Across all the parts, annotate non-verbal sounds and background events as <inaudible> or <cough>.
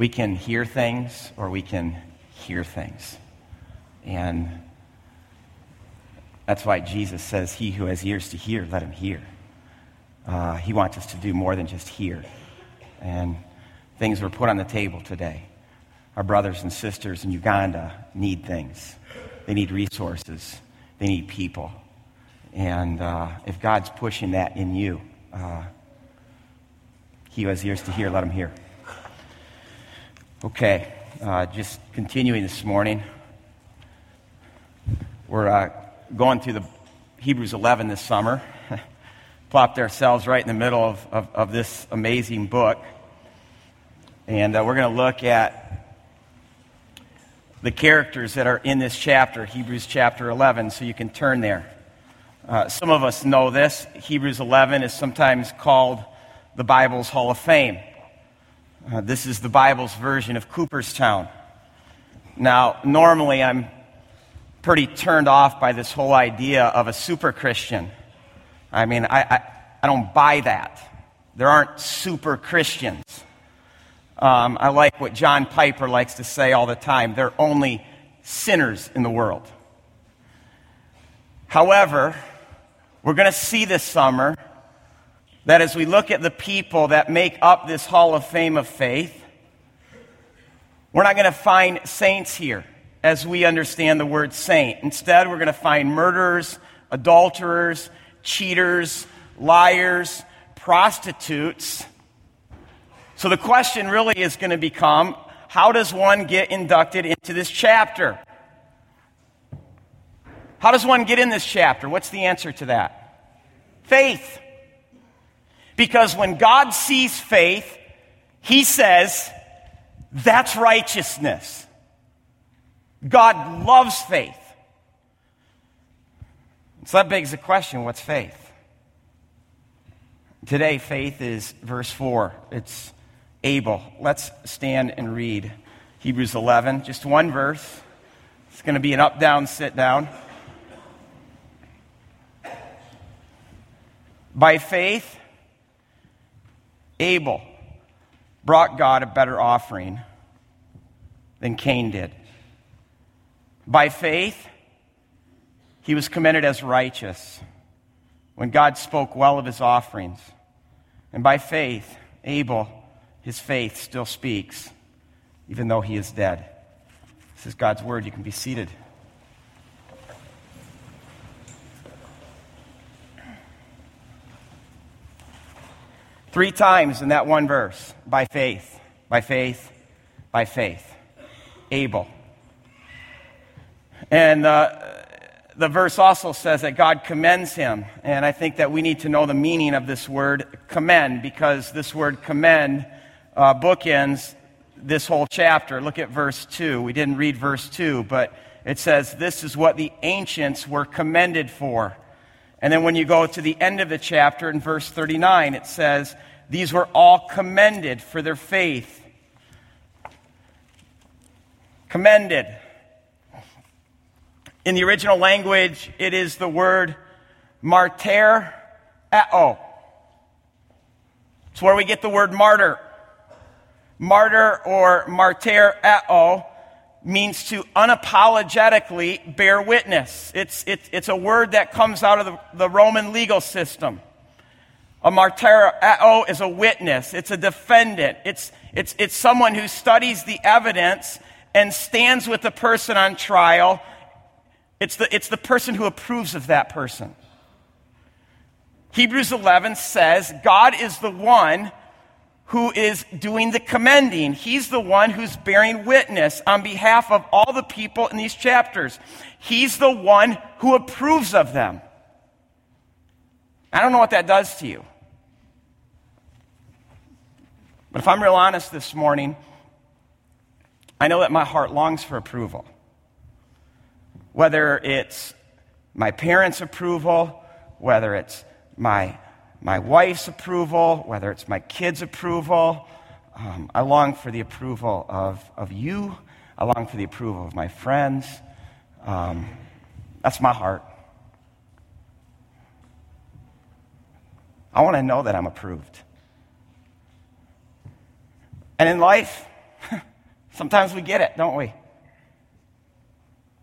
We can hear things or we can hear things. And that's why Jesus says, He who has ears to hear, let him hear. Uh, he wants us to do more than just hear. And things were put on the table today. Our brothers and sisters in Uganda need things, they need resources, they need people. And uh, if God's pushing that in you, uh, He who has ears to hear, let him hear. Okay, uh, just continuing this morning. We're uh, going through the Hebrews 11 this summer. <laughs> Plopped ourselves right in the middle of, of, of this amazing book. And uh, we're going to look at the characters that are in this chapter, Hebrews chapter 11, so you can turn there. Uh, some of us know this. Hebrews 11 is sometimes called the Bible's Hall of Fame. Uh, this is the Bible's version of Cooperstown. Now, normally I'm pretty turned off by this whole idea of a super Christian. I mean, I, I, I don't buy that. There aren't super Christians. Um, I like what John Piper likes to say all the time there are only sinners in the world. However, we're going to see this summer that as we look at the people that make up this Hall of Fame of faith, we're not going to find saints here as we understand the word saint. Instead, we're going to find murderers, adulterers, cheaters, liars, prostitutes. So the question really is going to become how does one get inducted into this chapter? How does one get in this chapter? What's the answer to that? Faith. Because when God sees faith, he says, that's righteousness. God loves faith. So that begs the question what's faith? Today, faith is verse 4. It's Abel. Let's stand and read Hebrews 11, just one verse. It's going to be an up down, sit down. By faith, Abel brought God a better offering than Cain did. By faith, he was commended as righteous when God spoke well of his offerings. And by faith, Abel, his faith still speaks, even though he is dead. This is God's word. You can be seated. Three times in that one verse by faith, by faith, by faith. Abel. And uh, the verse also says that God commends him. And I think that we need to know the meaning of this word commend because this word commend uh, bookends this whole chapter. Look at verse 2. We didn't read verse 2, but it says, This is what the ancients were commended for. And then when you go to the end of the chapter in verse 39, it says, These were all commended for their faith. Commended. In the original language, it is the word martyr eo. It's where we get the word martyr. Martyr or martyr eo means to unapologetically bear witness. It's, it's, it's a word that comes out of the, the Roman legal system. A martyr uh, is a witness. It's a defendant. It's, it's, it's someone who studies the evidence and stands with the person on trial. It's the, it's the person who approves of that person. Hebrews 11 says God is the one who is doing the commending. He's the one who's bearing witness on behalf of all the people in these chapters. He's the one who approves of them. I don't know what that does to you. But if I'm real honest this morning, I know that my heart longs for approval. Whether it's my parents' approval, whether it's my my wife's approval, whether it's my kids' approval. Um, I long for the approval of, of you. I long for the approval of my friends. Um, that's my heart. I want to know that I'm approved. And in life, <laughs> Sometimes we get it, don't we?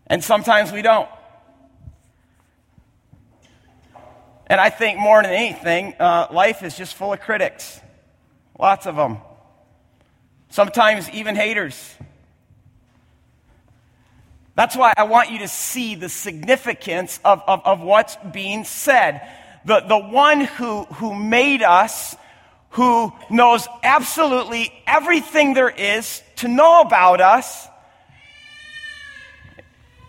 And sometimes we don't. And I think more than anything, uh, life is just full of critics. Lots of them. Sometimes even haters. That's why I want you to see the significance of, of, of what's being said. The, the one who, who made us, who knows absolutely everything there is to know about us.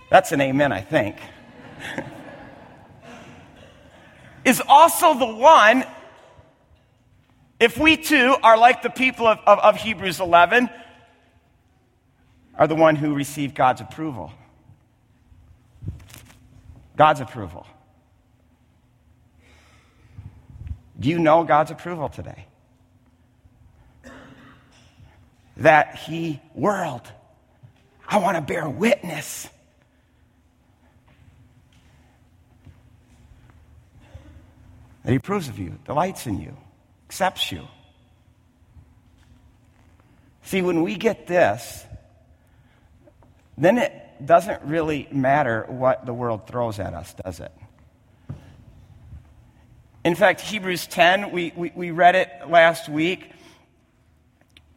That's an amen, I think. Is also the one, if we too are like the people of, of, of Hebrews 11, are the one who receive God's approval. God's approval. Do you know God's approval today? That He, world, I want to bear witness. He approves of you, delights in you, accepts you. See, when we get this, then it doesn't really matter what the world throws at us, does it? In fact, Hebrews 10, we, we, we, read it last week.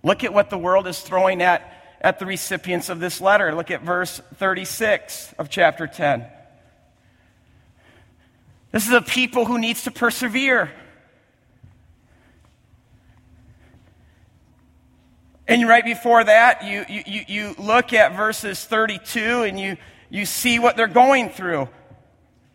Look at what the world is throwing at, at the recipients of this letter. Look at verse 36 of chapter 10. This is a people who needs to persevere. And right before that, you, you, you look at verses 32 and you, you see what they're going through.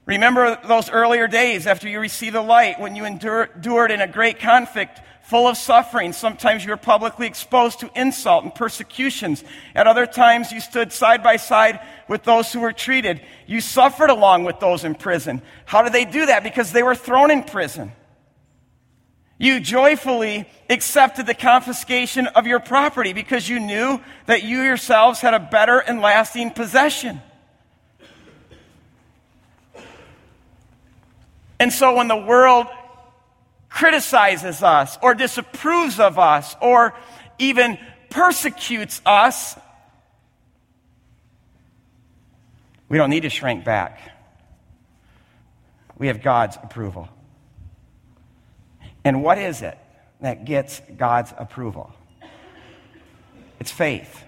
Remember those earlier days after you received the light when you endured in a great conflict full of suffering. Sometimes you were publicly exposed to insult and persecutions. At other times, you stood side by side with those who were treated. You suffered along with those in prison. How did they do that? Because they were thrown in prison. You joyfully accepted the confiscation of your property because you knew that you yourselves had a better and lasting possession. And so when the world criticizes us or disapproves of us or even persecutes us, we don't need to shrink back. We have God's approval. And what is it that gets God's approval? It's faith.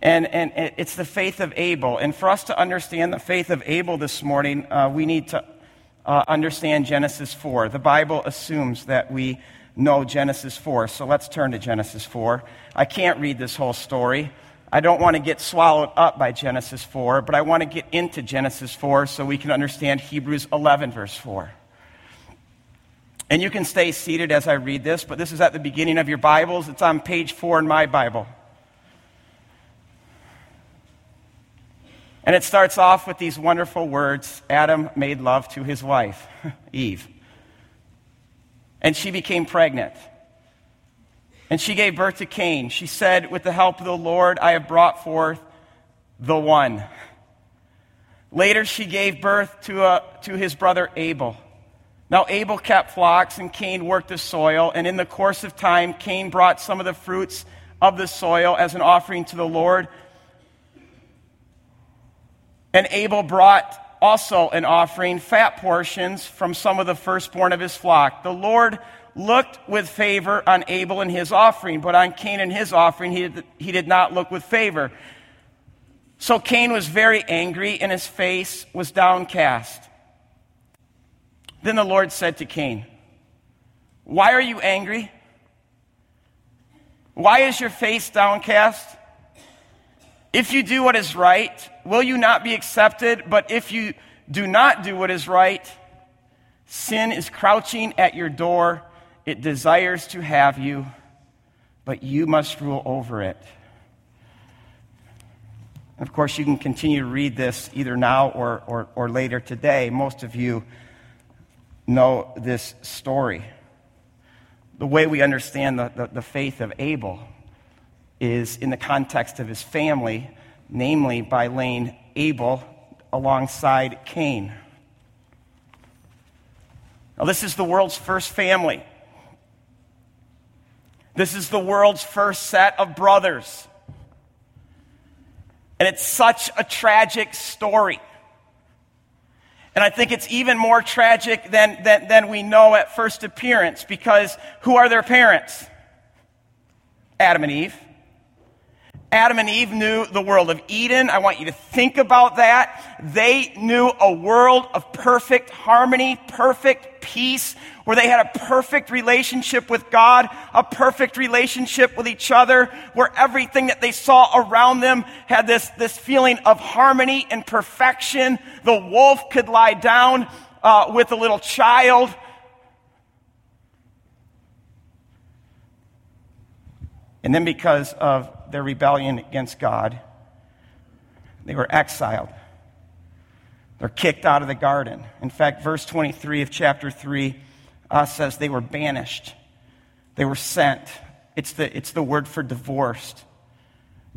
And, and it's the faith of Abel. And for us to understand the faith of Abel this morning, uh, we need to uh, understand Genesis 4. The Bible assumes that we know Genesis 4. So let's turn to Genesis 4. I can't read this whole story. I don't want to get swallowed up by Genesis 4, but I want to get into Genesis 4 so we can understand Hebrews 11, verse 4. And you can stay seated as I read this, but this is at the beginning of your Bibles. It's on page 4 in my Bible. And it starts off with these wonderful words Adam made love to his wife, <laughs> Eve. And she became pregnant. And she gave birth to Cain. She said, With the help of the Lord, I have brought forth the one. Later, she gave birth to, a, to his brother Abel. Now, Abel kept flocks, and Cain worked the soil. And in the course of time, Cain brought some of the fruits of the soil as an offering to the Lord. And Abel brought also an offering, fat portions from some of the firstborn of his flock. The Lord looked with favor on Abel and his offering, but on Cain and his offering, he did, he did not look with favor. So Cain was very angry, and his face was downcast. Then the Lord said to Cain, Why are you angry? Why is your face downcast? If you do what is right, will you not be accepted? But if you do not do what is right, sin is crouching at your door. It desires to have you, but you must rule over it. Of course, you can continue to read this either now or, or, or later today. Most of you know this story. The way we understand the, the, the faith of Abel is in the context of his family, namely by laying Abel alongside Cain. Now, this is the world's first family. This is the world's first set of brothers. And it's such a tragic story. And I think it's even more tragic than, than, than we know at first appearance because who are their parents? Adam and Eve. Adam and Eve knew the world of Eden. I want you to think about that. They knew a world of perfect harmony, perfect peace, where they had a perfect relationship with God, a perfect relationship with each other, where everything that they saw around them had this, this feeling of harmony and perfection. The wolf could lie down uh, with a little child. And then, because of their rebellion against God, they were exiled. They're kicked out of the garden. In fact, verse 23 of chapter 3 uh, says they were banished, they were sent. It's the, it's the word for divorced.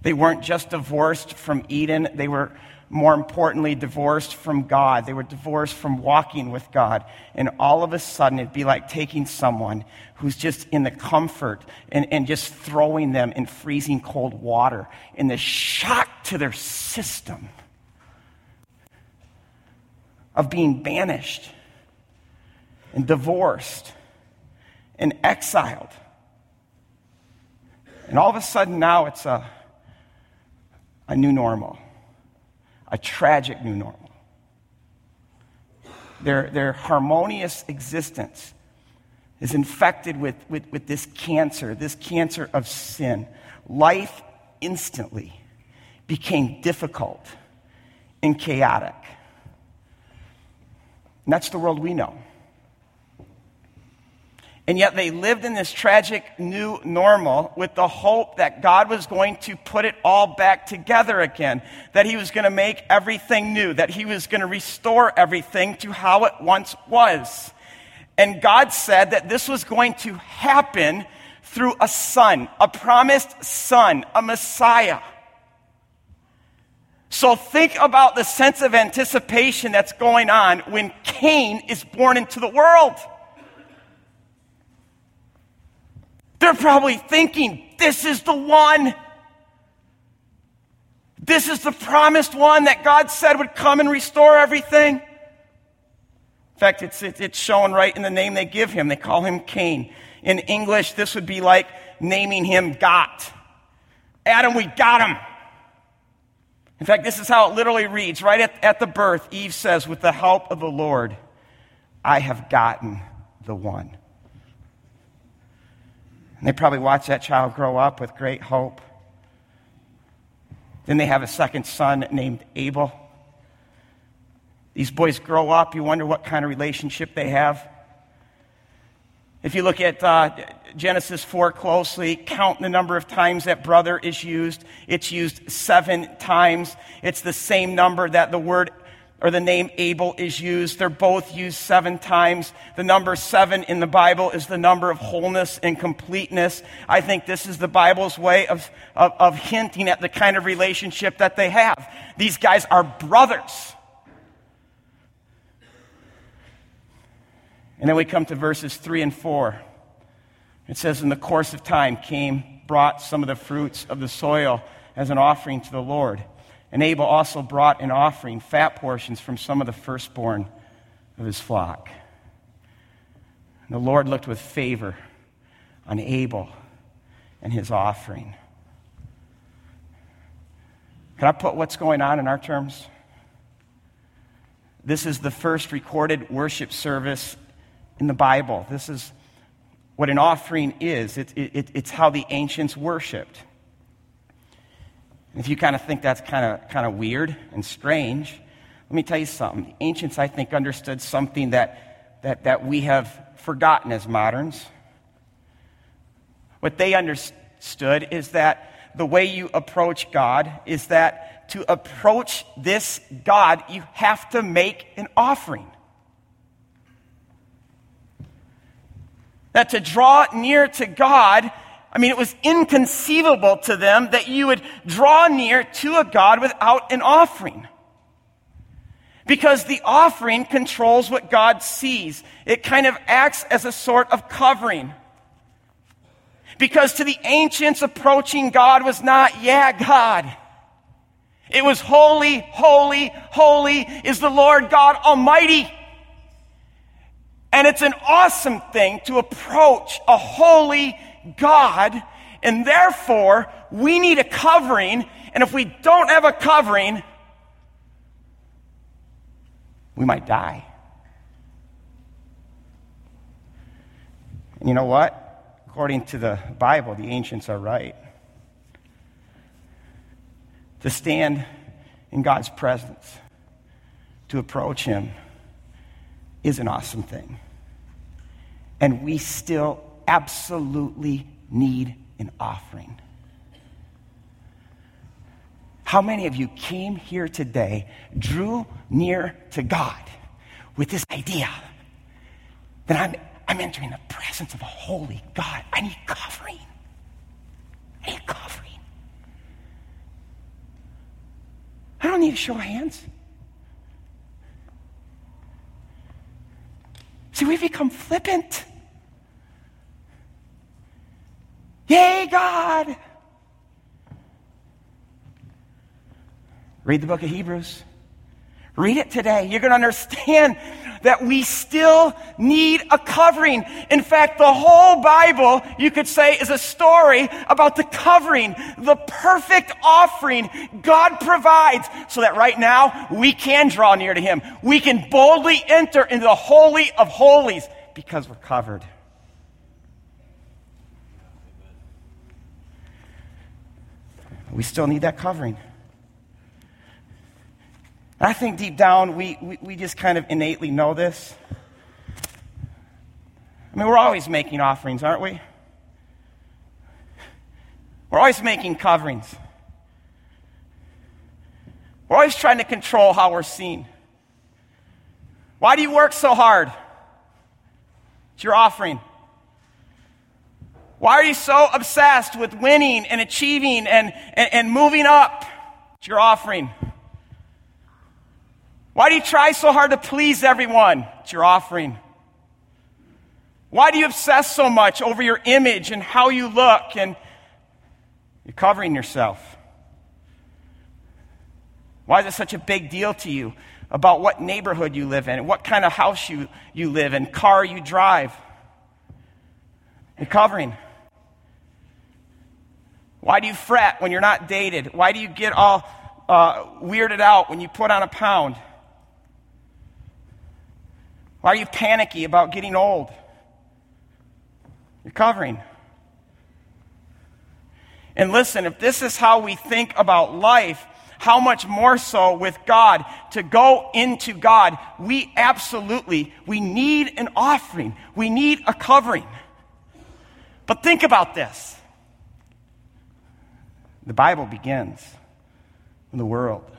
They weren't just divorced from Eden, they were more importantly, divorced from God. They were divorced from walking with God. And all of a sudden, it'd be like taking someone who's just in the comfort and, and just throwing them in freezing cold water. And the shock to their system of being banished and divorced and exiled. And all of a sudden, now it's a, a new normal a tragic new normal. Their, their harmonious existence is infected with, with, with this cancer, this cancer of sin. Life instantly became difficult and chaotic. And that's the world we know. And yet they lived in this tragic new normal with the hope that God was going to put it all back together again, that He was going to make everything new, that He was going to restore everything to how it once was. And God said that this was going to happen through a son, a promised son, a Messiah. So think about the sense of anticipation that's going on when Cain is born into the world. They're probably thinking, this is the one. This is the promised one that God said would come and restore everything. In fact, it's, it's shown right in the name they give him. They call him Cain. In English, this would be like naming him Got. Adam, we got him. In fact, this is how it literally reads. Right at, at the birth, Eve says, With the help of the Lord, I have gotten the one. And they probably watch that child grow up with great hope. Then they have a second son named Abel. These boys grow up, you wonder what kind of relationship they have. If you look at uh, Genesis 4 closely, count the number of times that brother is used. It's used seven times. It's the same number that the word or the name Abel is used. They're both used seven times. The number seven in the Bible is the number of wholeness and completeness. I think this is the Bible's way of, of, of hinting at the kind of relationship that they have. These guys are brothers. And then we come to verses three and four. It says, In the course of time Cain, brought some of the fruits of the soil as an offering to the Lord. And Abel also brought an offering, fat portions from some of the firstborn of his flock. And the Lord looked with favor on Abel and his offering. Can I put what's going on in our terms? This is the first recorded worship service in the Bible. This is what an offering is. It, it, it's how the ancients worshiped. If you kind of think that's kind of, kind of weird and strange, let me tell you something. The ancients, I think, understood something that, that, that we have forgotten as moderns. What they understood is that the way you approach God is that to approach this God, you have to make an offering. That to draw near to God, I mean, it was inconceivable to them that you would draw near to a God without an offering. Because the offering controls what God sees. It kind of acts as a sort of covering. Because to the ancients, approaching God was not, yeah, God. It was holy, holy, holy is the Lord God Almighty. And it's an awesome thing to approach a holy God. And therefore, we need a covering. And if we don't have a covering, we might die. And you know what? According to the Bible, the ancients are right. To stand in God's presence, to approach Him, is an awesome thing. And we still absolutely need an offering. How many of you came here today, drew near to God with this idea that I'm, I'm entering the presence of a holy God? I need covering. I need covering. I don't need a show of hands. See, we've become flippant. Yay, God! Read the book of Hebrews. Read it today. You're going to understand that we still need a covering. In fact, the whole Bible, you could say, is a story about the covering, the perfect offering God provides so that right now we can draw near to Him. We can boldly enter into the Holy of Holies because we're covered. We still need that covering. I think deep down, we, we, we, just kind of innately know this. I mean, we're always making offerings, aren't we? We're always making coverings. We're always trying to control how we're seen. Why do you work so hard? It's your offering. Why are you so obsessed with winning and achieving and, and, and moving up? It's your offering. Why do you try so hard to please everyone? It's your offering. Why do you obsess so much over your image and how you look and you're covering yourself? Why is it such a big deal to you about what neighborhood you live in, what kind of house you, you live in, car you drive? You're covering. Why do you fret when you're not dated? Why do you get all uh, weirded out when you put on a pound? Why are you panicky about getting old? You're covering. And listen, if this is how we think about life, how much more so with God to go into God we absolutely we need an offering we need a covering but think about this the bible begins in the world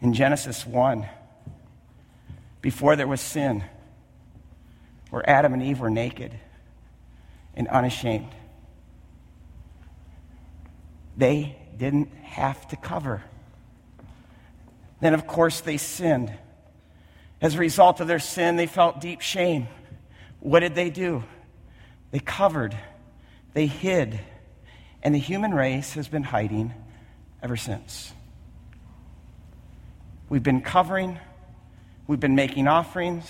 in genesis 1 before there was sin, where Adam and Eve were naked and unashamed. They didn't have to cover. Then, of course, they sinned. As a result of their sin, they felt deep shame. What did they do? They covered, they hid, and the human race has been hiding ever since. We've been covering We've been making offerings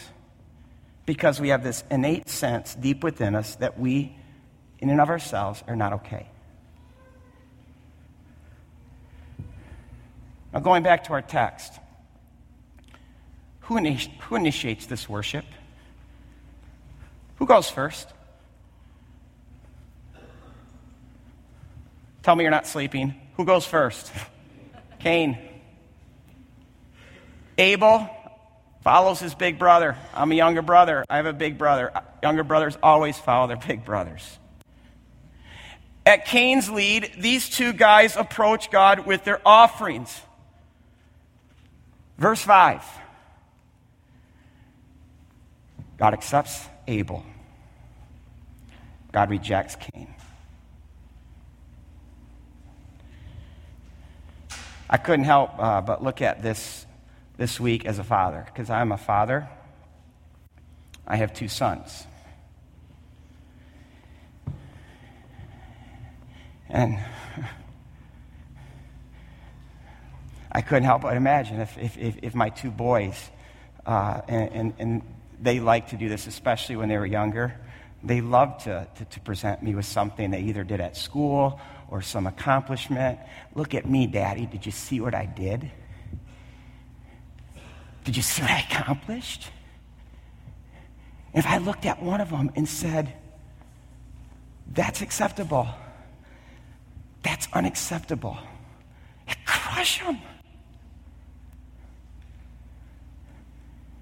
because we have this innate sense deep within us that we, in and of ourselves, are not okay. Now, going back to our text, who, initi- who initiates this worship? Who goes first? Tell me you're not sleeping. Who goes first? Cain. Abel follows his big brother. I'm a younger brother. I have a big brother. Younger brothers always follow their big brothers. At Cain's lead, these two guys approach God with their offerings. Verse 5 God accepts Abel, God rejects Cain. I couldn't help uh, but look at this this week as a father because I'm a father. I have two sons. And <laughs> I couldn't help but imagine if, if, if, if my two boys, uh, and, and, and, they like to do this, especially when they were younger, they loved to, to, to present me with something they either did at school or some accomplishment. Look at me, Daddy. Did you see what I did? Did you see what I accomplished? If I looked at one of them and said, That's acceptable, that's unacceptable, it crush them.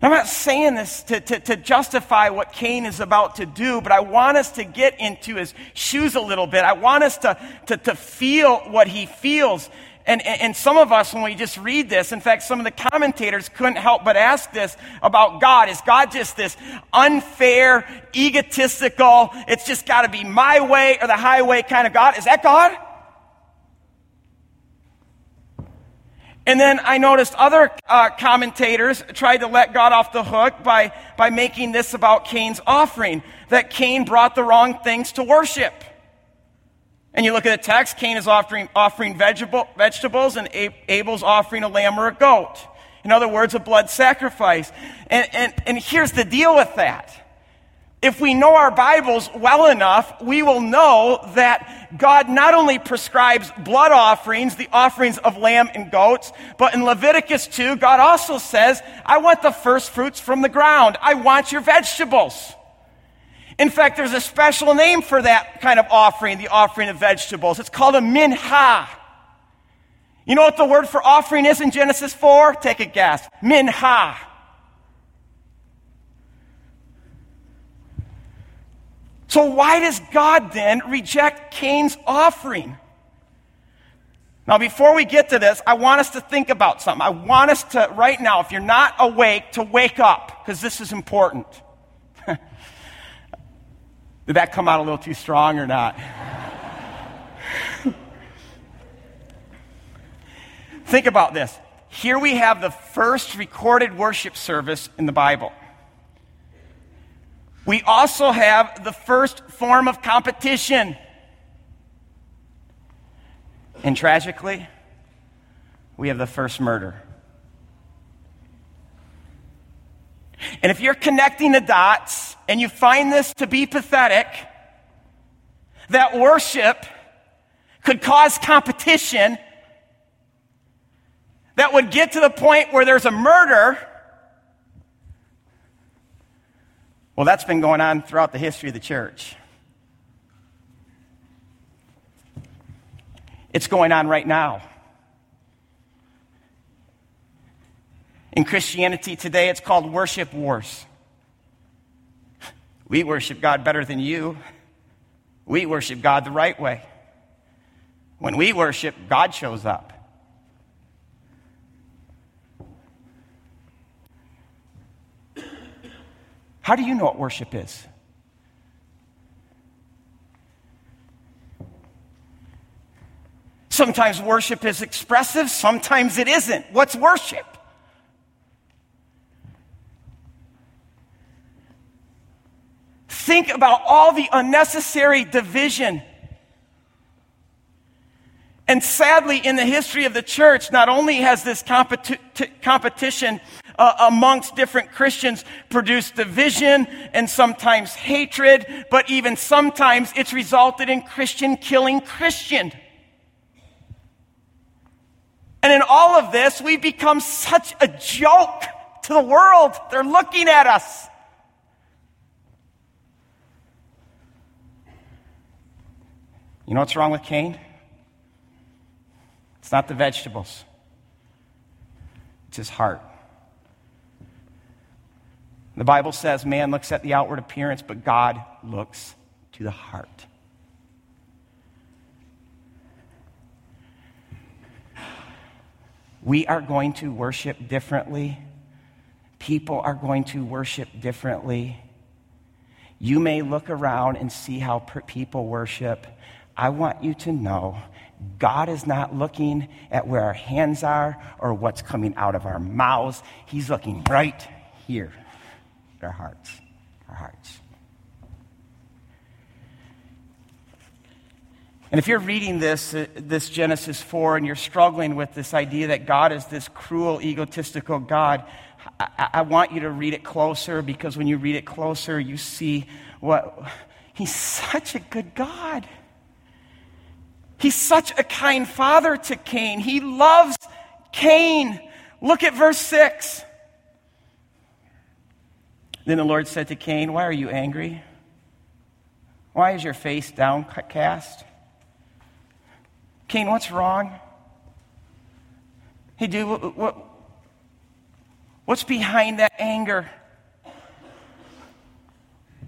I'm not saying this to, to, to, justify what Cain is about to do, but I want us to get into his shoes a little bit. I want us to, to, to feel what he feels. And, and, and some of us, when we just read this, in fact, some of the commentators couldn't help but ask this about God. Is God just this unfair, egotistical, it's just got to be my way or the highway kind of God? Is that God? And then I noticed other uh, commentators tried to let God off the hook by, by making this about Cain's offering, that Cain brought the wrong things to worship. And you look at the text, Cain is offering, offering vegetable, vegetables, and Abel's offering a lamb or a goat. In other words, a blood sacrifice. And, and, and here's the deal with that. If we know our Bibles well enough, we will know that God not only prescribes blood offerings, the offerings of lamb and goats, but in Leviticus 2, God also says, I want the first fruits from the ground. I want your vegetables. In fact, there's a special name for that kind of offering, the offering of vegetables. It's called a minha. You know what the word for offering is in Genesis 4? Take a guess. Minha. So, why does God then reject Cain's offering? Now, before we get to this, I want us to think about something. I want us to, right now, if you're not awake, to wake up, because this is important. <laughs> Did that come out a little too strong or not? <laughs> think about this. Here we have the first recorded worship service in the Bible. We also have the first form of competition. And tragically, we have the first murder. And if you're connecting the dots and you find this to be pathetic, that worship could cause competition that would get to the point where there's a murder Well, that's been going on throughout the history of the church. It's going on right now. In Christianity today, it's called worship wars. We worship God better than you. We worship God the right way. When we worship, God shows up. How do you know what worship is? Sometimes worship is expressive, sometimes it isn't. What's worship? Think about all the unnecessary division. And sadly, in the history of the church, not only has this competi- competition uh, amongst different Christians produce division and sometimes hatred, but even sometimes it's resulted in Christian killing Christian. And in all of this, we become such a joke to the world. They're looking at us. You know what's wrong with Cain? It's not the vegetables, it's his heart. The Bible says man looks at the outward appearance, but God looks to the heart. We are going to worship differently. People are going to worship differently. You may look around and see how people worship. I want you to know God is not looking at where our hands are or what's coming out of our mouths. He's looking right here our hearts. Our hearts. And if you're reading this, uh, this Genesis 4 and you're struggling with this idea that God is this cruel, egotistical God, I, I want you to read it closer because when you read it closer, you see what. He's such a good God. He's such a kind father to Cain. He loves Cain. Look at verse 6. Then the Lord said to Cain, Why are you angry? Why is your face downcast? Cain, what's wrong? Hey, dude, what, what, what's behind that anger?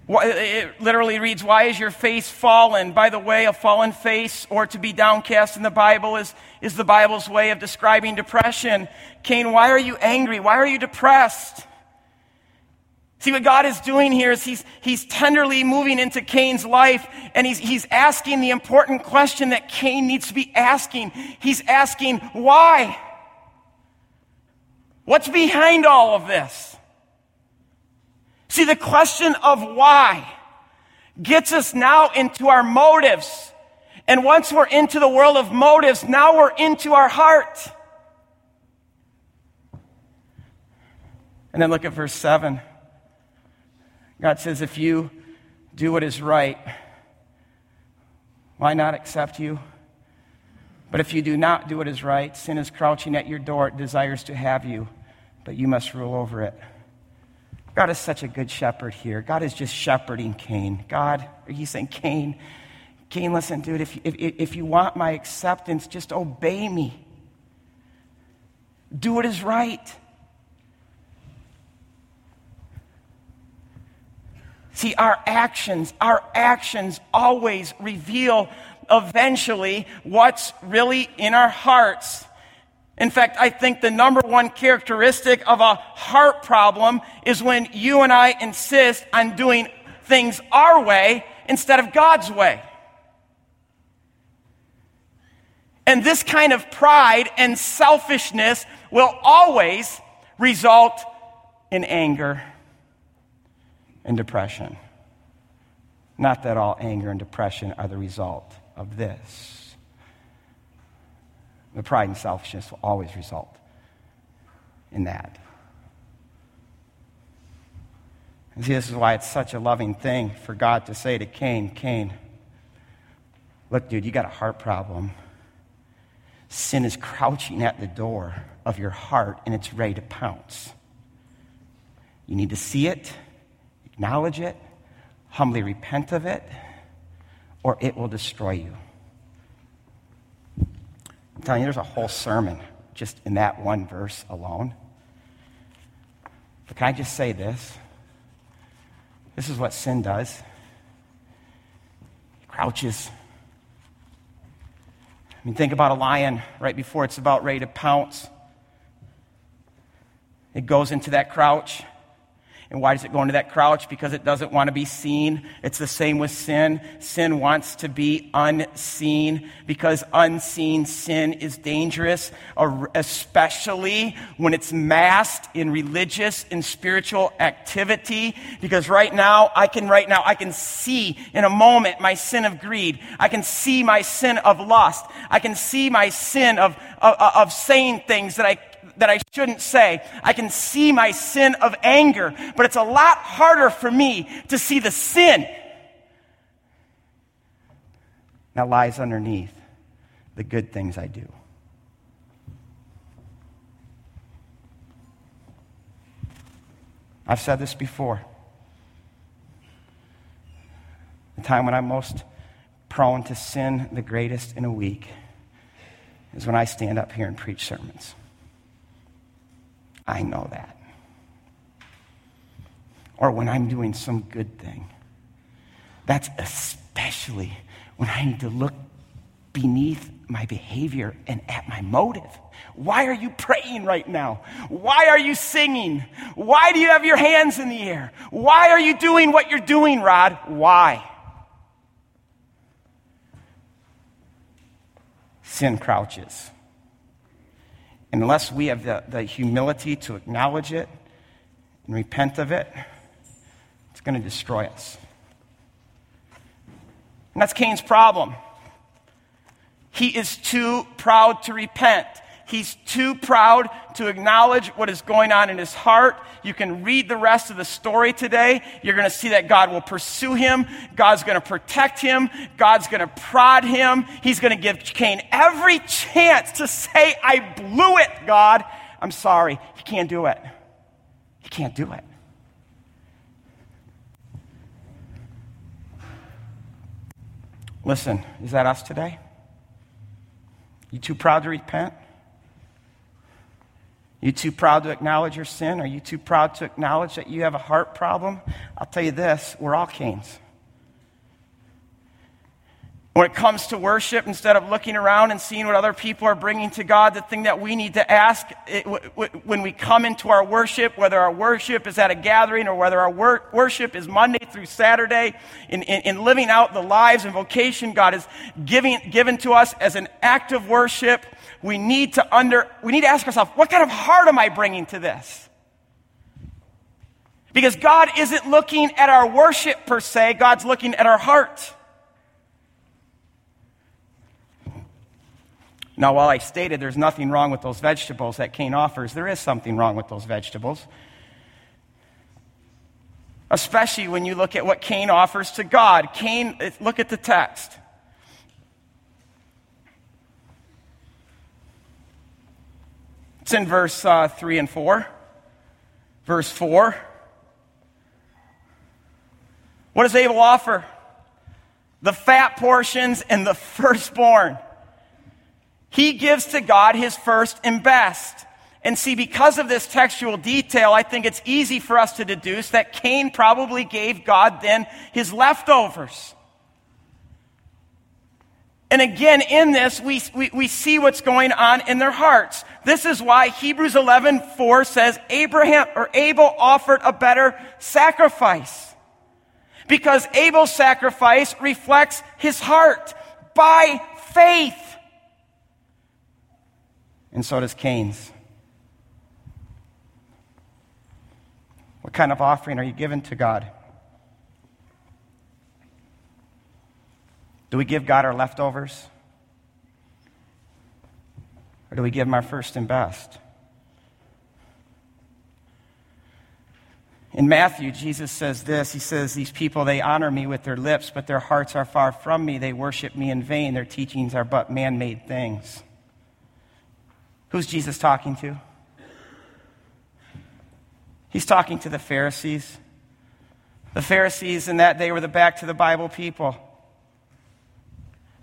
It literally reads, Why is your face fallen? By the way, a fallen face or to be downcast in the Bible is, is the Bible's way of describing depression. Cain, why are you angry? Why are you depressed? See, what God is doing here is he's, he's tenderly moving into Cain's life and he's, he's asking the important question that Cain needs to be asking. He's asking, why? What's behind all of this? See, the question of why gets us now into our motives. And once we're into the world of motives, now we're into our heart. And then look at verse 7. God says, if you do what is right, why not accept you? But if you do not do what is right, sin is crouching at your door. It desires to have you, but you must rule over it. God is such a good shepherd here. God is just shepherding Cain. God, are you saying, Cain, Cain, listen, dude, if, if, if you want my acceptance, just obey me. Do what is right. See, our actions, our actions always reveal eventually what's really in our hearts. In fact, I think the number one characteristic of a heart problem is when you and I insist on doing things our way instead of God's way. And this kind of pride and selfishness will always result in anger and depression. Not that all anger and depression are the result of this. The pride and selfishness will always result in that. And see, this is why it's such a loving thing for God to say to Cain, Cain, look, dude, you got a heart problem. Sin is crouching at the door of your heart and it's ready to pounce. You need to see it acknowledge it, humbly repent of it, or it will destroy you. I'm telling you, there's a whole sermon just in that one verse alone. But can I just say this? This is what sin does. It crouches. I mean, think about a lion right before it's about ready to pounce. It goes into that crouch. And why does it go into that crouch? Because it doesn't want to be seen. It's the same with sin. Sin wants to be unseen because unseen sin is dangerous, especially when it's masked in religious and spiritual activity. Because right now, I can, right now, I can see in a moment my sin of greed. I can see my sin of lust. I can see my sin of, of, of saying things that I that I shouldn't say. I can see my sin of anger, but it's a lot harder for me to see the sin that lies underneath the good things I do. I've said this before. The time when I'm most prone to sin the greatest in a week is when I stand up here and preach sermons. I know that. Or when I'm doing some good thing. That's especially when I need to look beneath my behavior and at my motive. Why are you praying right now? Why are you singing? Why do you have your hands in the air? Why are you doing what you're doing, Rod? Why? Sin crouches. Unless we have the, the humility to acknowledge it and repent of it, it's going to destroy us. And that's Cain's problem. He is too proud to repent. He's too proud to acknowledge what is going on in his heart. You can read the rest of the story today. You're going to see that God will pursue him. God's going to protect him. God's going to prod him. He's going to give Cain every chance to say, I blew it, God. I'm sorry. He can't do it. He can't do it. Listen, is that us today? You too proud to repent? You too proud to acknowledge your sin? Are you too proud to acknowledge that you have a heart problem? I'll tell you this we're all Cains. When it comes to worship, instead of looking around and seeing what other people are bringing to God, the thing that we need to ask when we come into our worship, whether our worship is at a gathering or whether our worship is Monday through Saturday, in, in, in, living out the lives and vocation God has giving, given to us as an act of worship, we need to under, we need to ask ourselves, what kind of heart am I bringing to this? Because God isn't looking at our worship per se, God's looking at our heart. Now, while I stated there's nothing wrong with those vegetables that Cain offers, there is something wrong with those vegetables. Especially when you look at what Cain offers to God. Cain, look at the text. It's in verse uh, 3 and 4. Verse 4. What does Abel offer? The fat portions and the <laughs> firstborn. He gives to God his first and best. And see, because of this textual detail, I think it's easy for us to deduce that Cain probably gave God then his leftovers. And again, in this, we, we, we, see what's going on in their hearts. This is why Hebrews 11, 4 says Abraham or Abel offered a better sacrifice. Because Abel's sacrifice reflects his heart by faith and so does Cain's. What kind of offering are you giving to God? Do we give God our leftovers? Or do we give Him our first and best? In Matthew, Jesus says this He says, These people, they honor me with their lips, but their hearts are far from me. They worship me in vain. Their teachings are but man made things. Who's Jesus talking to? He's talking to the Pharisees. The Pharisees in that day were the back to the Bible people.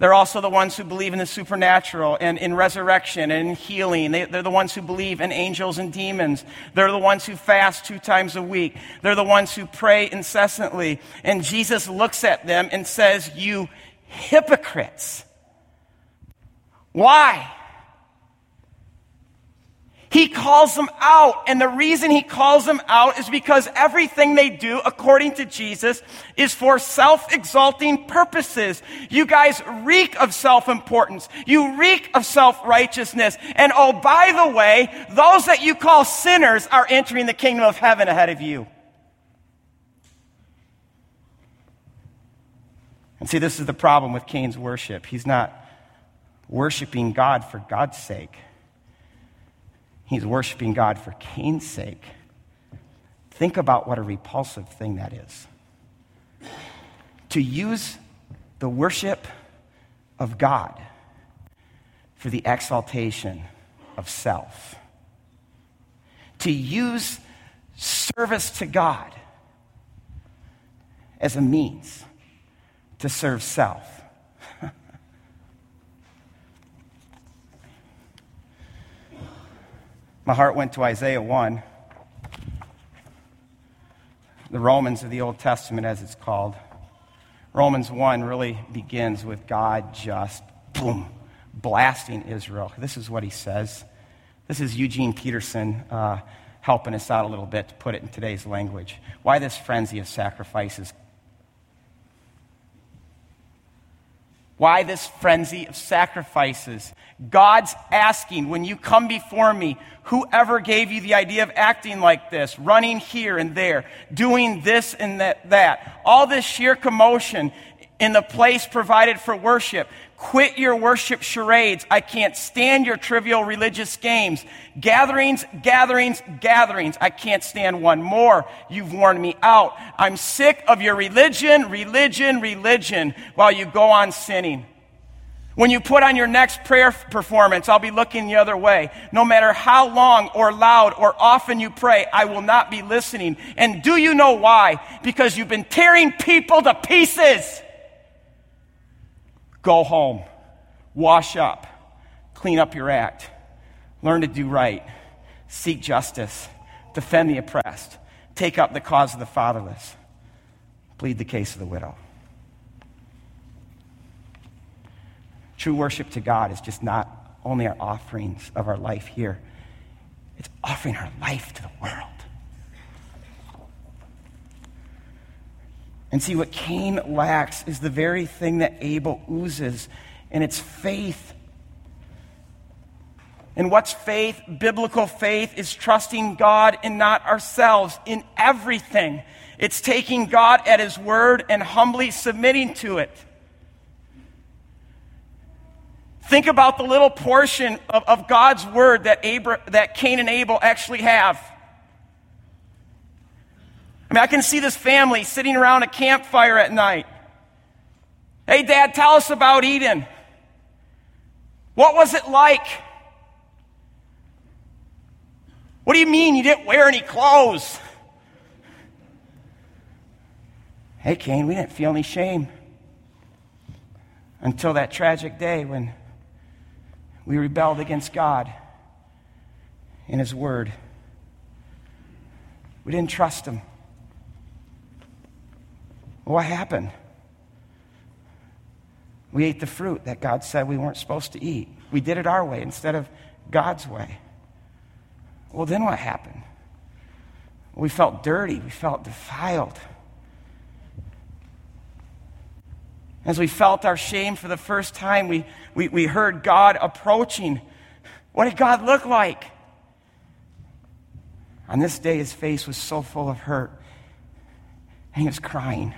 They're also the ones who believe in the supernatural and in resurrection and in healing. They, are the ones who believe in angels and demons. They're the ones who fast two times a week. They're the ones who pray incessantly. And Jesus looks at them and says, You hypocrites. Why? He calls them out. And the reason he calls them out is because everything they do, according to Jesus, is for self-exalting purposes. You guys reek of self-importance. You reek of self-righteousness. And oh, by the way, those that you call sinners are entering the kingdom of heaven ahead of you. And see, this is the problem with Cain's worship. He's not worshiping God for God's sake. He's worshiping God for Cain's sake. Think about what a repulsive thing that is. To use the worship of God for the exaltation of self. To use service to God as a means to serve self. My heart went to Isaiah 1, the Romans of the Old Testament, as it's called. Romans 1 really begins with God just, boom, blasting Israel. This is what he says. This is Eugene Peterson uh, helping us out a little bit to put it in today's language. Why this frenzy of sacrifices Why this frenzy of sacrifices? God's asking, when you come before me, whoever gave you the idea of acting like this, running here and there, doing this and that, that, all this sheer commotion, in the place provided for worship. Quit your worship charades. I can't stand your trivial religious games. Gatherings, gatherings, gatherings. I can't stand one more. You've worn me out. I'm sick of your religion, religion, religion while you go on sinning. When you put on your next prayer performance, I'll be looking the other way. No matter how long or loud or often you pray, I will not be listening. And do you know why? Because you've been tearing people to pieces. Go home, wash up, clean up your act, learn to do right, seek justice, defend the oppressed, take up the cause of the fatherless, plead the case of the widow. True worship to God is just not only our offerings of our life here, it's offering our life to the world. And see, what Cain lacks is the very thing that Abel oozes, and it's faith. And what's faith? Biblical faith is trusting God and not ourselves in everything. It's taking God at His word and humbly submitting to it. Think about the little portion of, of God's word that, Abra- that Cain and Abel actually have. I mean, I can see this family sitting around a campfire at night. Hey, Dad, tell us about Eden. What was it like? What do you mean you didn't wear any clothes? Hey, Cain, we didn't feel any shame until that tragic day when we rebelled against God and His Word. We didn't trust Him. What happened? We ate the fruit that God said we weren't supposed to eat. We did it our way instead of God's way. Well, then what happened? We felt dirty. We felt defiled. As we felt our shame for the first time, we, we, we heard God approaching. What did God look like? On this day, his face was so full of hurt, and he was crying.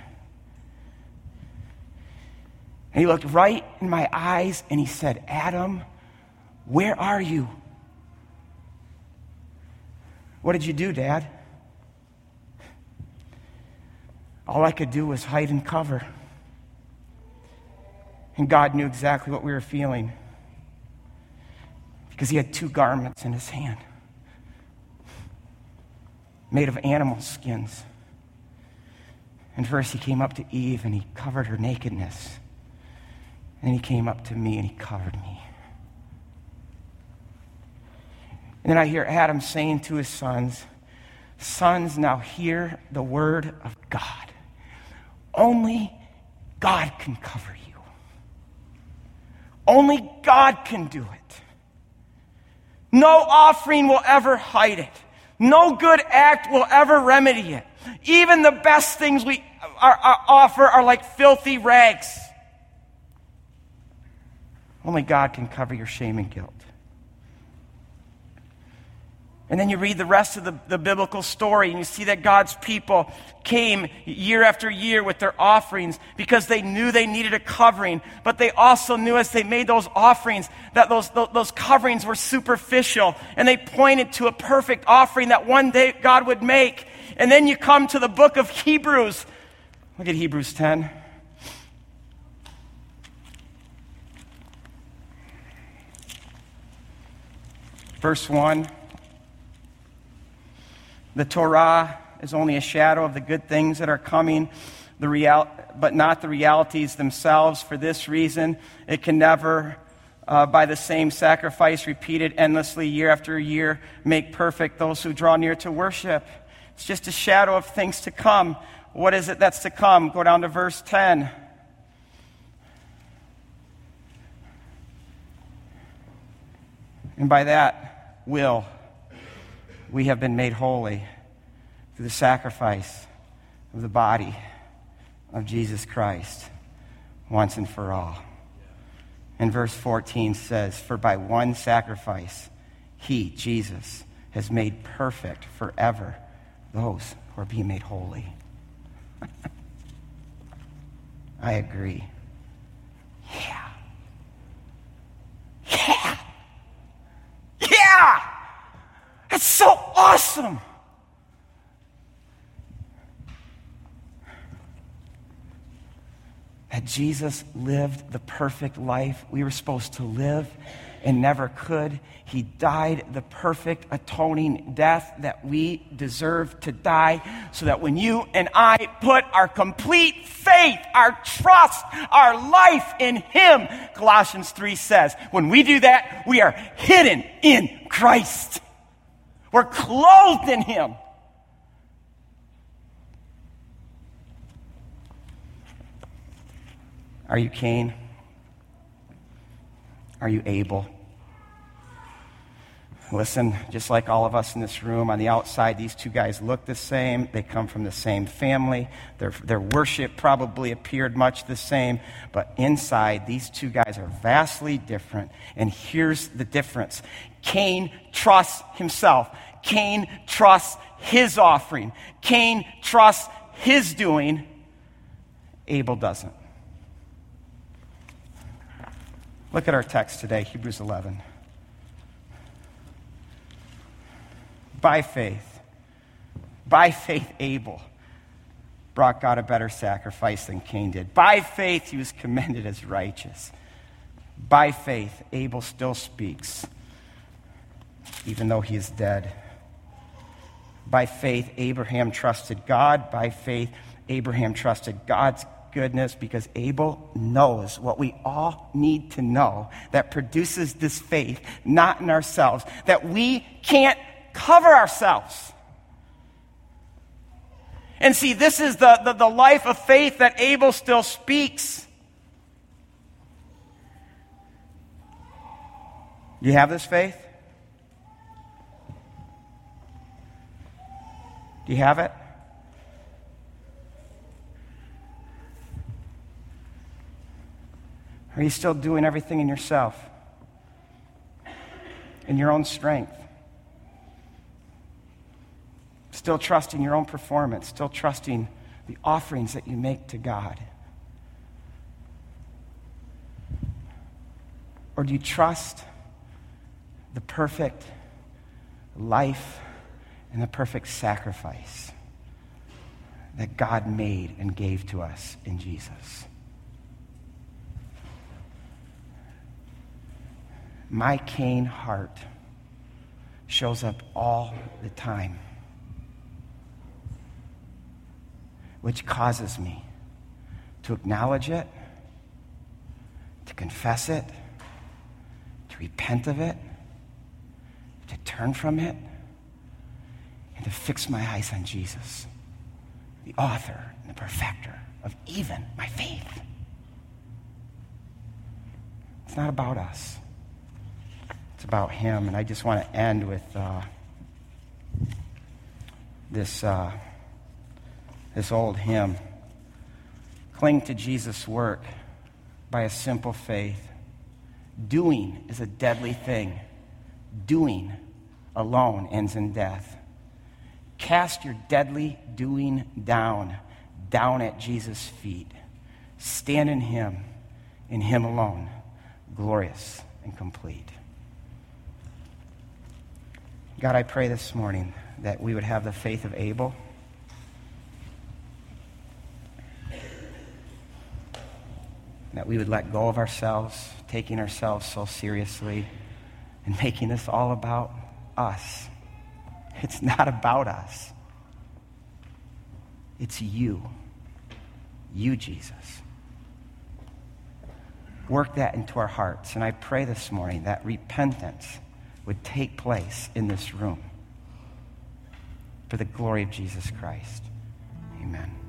And he looked right in my eyes and he said, Adam, where are you? What did you do, Dad? All I could do was hide and cover. And God knew exactly what we were feeling because he had two garments in his hand made of animal skins. And first he came up to Eve and he covered her nakedness. And he came up to me and he covered me. And then I hear Adam saying to his sons, Sons, now hear the word of God. Only God can cover you. Only God can do it. No offering will ever hide it. No good act will ever remedy it. Even the best things we are, are, offer are like filthy rags. Only God can cover your shame and guilt. And then you read the rest of the, the biblical story and you see that God's people came year after year with their offerings because they knew they needed a covering. But they also knew as they made those offerings that those, those, those coverings were superficial and they pointed to a perfect offering that one day God would make. And then you come to the book of Hebrews. Look at Hebrews 10. Verse 1 The Torah is only a shadow of the good things that are coming, the real, but not the realities themselves. For this reason, it can never, uh, by the same sacrifice repeated endlessly year after year, make perfect those who draw near to worship. It's just a shadow of things to come. What is it that's to come? Go down to verse 10. And by that, will we have been made holy through the sacrifice of the body of Jesus Christ once and for all. And verse 14 says, For by one sacrifice, he, Jesus, has made perfect forever those who are being made holy. <laughs> I agree. Yeah. Yeah. Yeah. That's so awesome. That Jesus lived the perfect life we were supposed to live and never could. He died the perfect atoning death that we deserve to die, so that when you and I put our complete faith, our trust, our life in Him, Colossians 3 says, when we do that, we are hidden in Christ. We're clothed in Him. Are you Cain? Are you Abel? Listen, just like all of us in this room, on the outside, these two guys look the same. They come from the same family. Their, their worship probably appeared much the same. But inside, these two guys are vastly different. And here's the difference Cain trusts himself, Cain trusts his offering, Cain trusts his doing. Abel doesn't. Look at our text today, Hebrews 11. by faith. By faith, Abel brought God a better sacrifice than Cain did. By faith, he was commended as righteous. By faith, Abel still speaks, even though he is dead. By faith, Abraham trusted God. By faith, Abraham trusted God's goodness because Abel knows what we all need to know that produces this faith, not in ourselves, that we can't cover ourselves. And see, this is the, the, the, life of faith that Abel still speaks. Do you have this faith? Do you have it? Are you still doing everything in yourself? In your own strength? still trusting your own performance, still trusting the offerings that you make to God? Or do you trust the perfect life and the perfect sacrifice that God made and gave to us in Jesus? My Cain heart shows up all the time. which causes me to acknowledge it, to confess it, to repent of it, to turn from it, and to fix my eyes on Jesus, the author and the perfecter of even my faith. It's not about us. It's about Him. And I just want to end with uh, this. Uh, this old hymn. Cling to Jesus' work by a simple faith. Doing is a deadly thing. Doing alone ends in death. Cast your deadly doing down, down at Jesus' feet. Stand in Him, in Him alone, glorious and complete. God, I pray this morning that we would have the faith of Abel. that we would let go of ourselves, taking ourselves so seriously, and <laughs> making this all about us. It's not about us, it's you. You, Jesus. Work that into our hearts. And I pray this morning that repentance would take place in this room for the glory of Jesus Christ. Amen.